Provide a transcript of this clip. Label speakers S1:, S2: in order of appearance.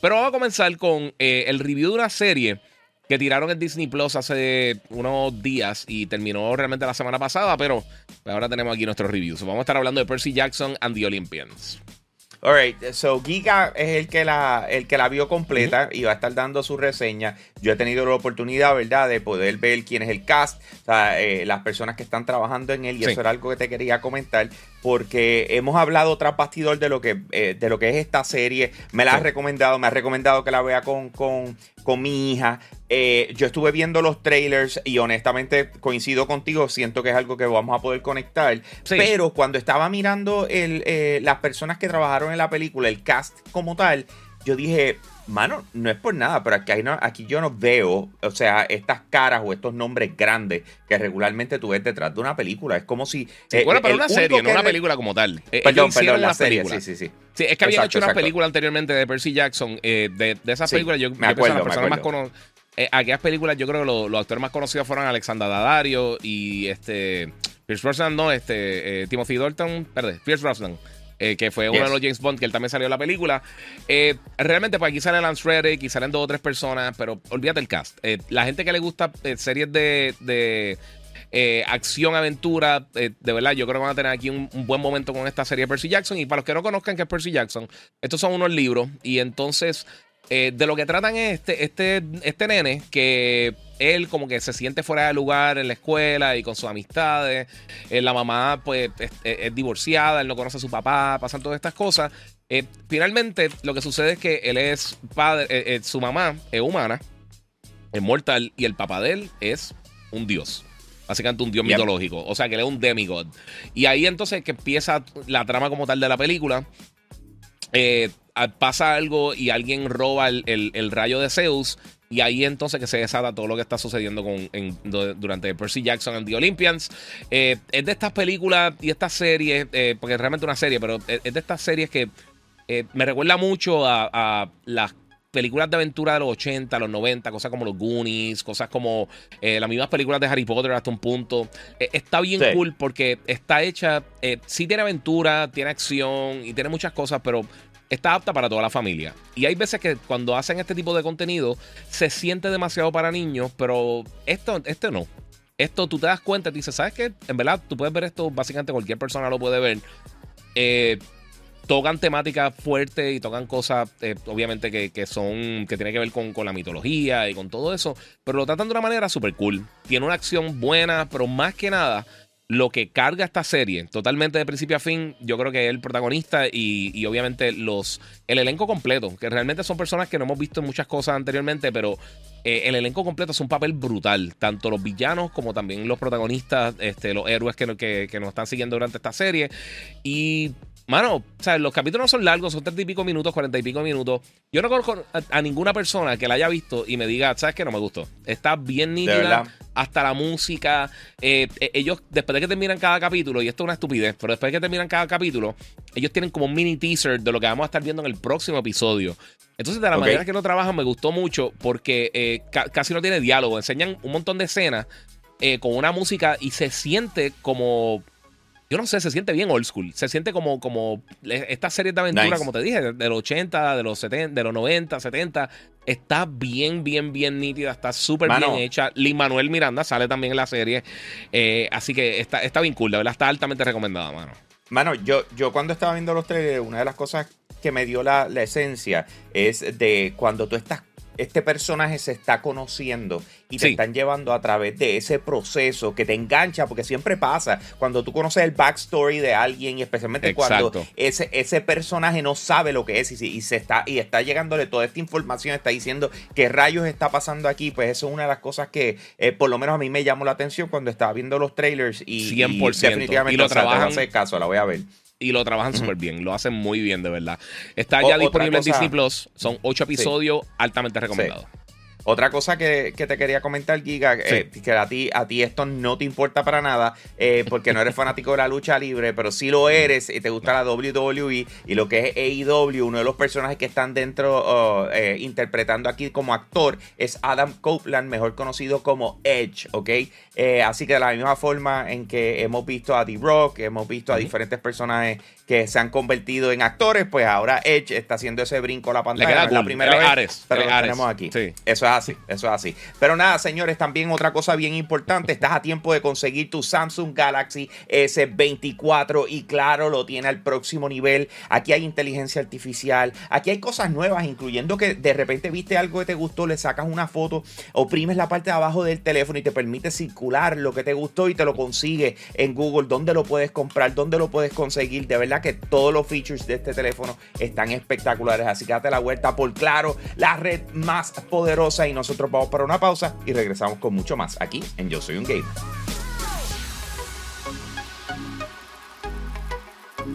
S1: Pero vamos a comenzar con eh, el review de una serie que tiraron en Disney Plus hace unos días y terminó realmente la semana pasada, pero ahora tenemos aquí nuestros reviews. Vamos a estar hablando de Percy Jackson and the Olympians.
S2: Alright, so Giga es el que la, el que la vio completa y va a estar dando su reseña. Yo he tenido la oportunidad, ¿verdad?, de poder ver quién es el cast, o sea, eh, las personas que están trabajando en él, y eso era algo que te quería comentar, porque hemos hablado tras bastidor de lo que, eh, de lo que es esta serie. Me la ha recomendado, me ha recomendado que la vea con, con, con mi hija. Eh, yo estuve viendo los trailers y honestamente coincido contigo, siento que es algo que vamos a poder conectar. Pero cuando estaba mirando el, eh, las personas que trabajaron en la película, el cast como tal, yo dije, mano, no es por nada, pero aquí, no, aquí yo no veo, o sea, estas caras o estos nombres grandes que regularmente tú ves detrás de una película. Es como si.
S1: Eh, bueno, pero una serie, no una película como tal.
S2: Perdón, perdón, la serie, sí, sí, sí.
S1: Sí, es que habían hecho una película anteriormente de Percy Jackson. de, de esas películas, yo,
S2: me acuerdo,
S1: las personas más eh, aquellas películas, yo creo que los, actores más conocidos fueron Alexander Daddario y este. Pierce Brosnan, no, este. Eh, Timothy Dalton, perdón, Pierce Brosnan. Eh, que fue uno de los James Bond que él también salió en la película. Eh, realmente, pues aquí sale Lance Reddick y salen dos o tres personas, pero olvídate el cast. la gente que le gusta series de, de acción, aventura, de verdad, yo creo que van a tener aquí un, un, buen momento con esta serie de Percy Jackson. Y para los que no conozcan qué es Percy Jackson, estos son unos libros y entonces eh, de lo que tratan es este, este, este nene que él como que se siente fuera de lugar en la escuela y con sus amistades. Eh, la mamá pues es, divorciada, él no conoce a su papá, pasan todas estas cosas. Eh, finalmente lo que sucede es que él es padre, su mamá es humana, es mortal y el papá de él es un dios. Básicamente un dios mitológico. O sea que él es un demigod. Y ahí entonces que empieza la trama como tal de la película. Eh, pasa algo y alguien roba el, rayo de Zeus. Y ahí entonces que se desata todo lo que está sucediendo con, durante Percy Jackson and the Olympians. Eh, es de estas películas y estas series, eh, porque es realmente una serie, pero es, de estas series que eh, me recuerda mucho a, las películas de aventura de los 80, los 90, cosas como los Goonies, cosas como las mismas películas de Harry Potter hasta un punto. está bien cool porque está hecha, sí tiene aventura, tiene acción y tiene muchas cosas, pero está apta para toda la familia. Y hay veces que cuando hacen este tipo de contenido se siente demasiado para niños, pero esto, este no. Esto tú te das cuenta y dices, ¿sabes qué? En verdad, tú puedes ver esto, básicamente cualquier persona lo puede ver. Eh, tocan temáticas fuertes y tocan cosas, eh, obviamente, que, son, que tienen que ver con, con, la mitología y con todo eso, pero lo tratan de una manera súper cool. Tiene una acción buena, pero más que nada, lo que carga esta serie, totalmente de principio a fin, yo creo que es el protagonista y, obviamente los el elenco completo, que realmente son personas que no hemos visto en muchas cosas anteriormente, pero eh, el elenco completo es un papel brutal, tanto los villanos como también los protagonistas, este, los héroes que, que, que nos están siguiendo durante esta serie. Y Mano, o sea, los capítulos no son largos, son treinta y pico minutos, cuarenta y pico minutos. Yo no conozco a, ninguna persona que la haya visto y me diga, ¿sabes qué? No me gustó. Está bien nítida, hasta la música. Eh, eh, ellos, después de que terminan cada capítulo, y esto es una estupidez, pero después de que terminan cada capítulo, ellos tienen como un mini teaser de lo que vamos a estar viendo en el próximo episodio. Entonces, de la manera que lo trabajan, me gustó mucho porque eh, casi no tiene diálogo. Enseñan un montón de escenas con una música y se siente como yo no sé, se siente bien old school. Se siente como, como esta serie de aventura, como te dije, de los 80, de los 70, de los 90, 70. Está bien, bien, bien nítida. Está súper bien hecha. Lin Manuel Miranda sale también en la serie. Eh, así que está, está bien cool, la verdad. Está altamente recomendada, mano.
S2: Mano, yo, yo cuando estaba viendo los trailers, una de las cosas que me dio la, la esencia es de cuando tú estás este personaje se está conociendo y te están llevando a través de ese proceso que te engancha, porque siempre pasa cuando tú conoces el backstory de alguien y especialmente cuando ese, ese personaje no sabe lo que es y, se está, y está llegándole toda esta información, está diciendo qué rayos está pasando aquí, pues eso es una de las cosas que eh, por lo menos a mí me llamó la atención cuando estaba viendo los trailers y,
S1: 100%.
S2: definitivamente
S1: y lo trabajan,
S2: caso, la voy a ver
S1: y lo trabajan súper bien. Lo hacen muy bien, de verdad. Está ya disponible en Disney Plus. Son ocho episodios altamente recomendados.
S2: Otra cosa que, te quería comentar, Giga, eh, que a ti, a ti esto no te importa para nada, eh, porque no eres fanático de la lucha libre, pero sí lo eres y te gusta la WWE y lo que es AEW, uno de los personajes que están dentro oh, eh, interpretando aquí como actor es Adam Copeland, mejor conocido como Edge, ¿ok? así que de la misma forma en que hemos visto a The Rock, hemos visto a diferentes personajes que se han convertido en actores, pues ahora Edge está haciendo ese brinco a la pantalla. la primera vez, pero lo tenemos aquí. Eso es así, eso es así. Pero nada, señores, también otra cosa bien importante, estás a tiempo de conseguir tu Samsung Galaxy S24 y claro, lo tiene al próximo nivel. Aquí hay inteligencia artificial, aquí hay cosas nuevas, incluyendo que de repente viste algo que te gustó, le sacas una foto, oprimes la parte de abajo del teléfono y te permite circular lo que te gustó y te lo consigue en Google, dónde lo puedes comprar, dónde lo puedes conseguir. De verdad que todos los features de este teléfono están espectaculares. Así que date la vuelta por claro, la red más poderosa. Y nosotros vamos para una pausa y regresamos con mucho más aquí en Yo Soy un Gamer.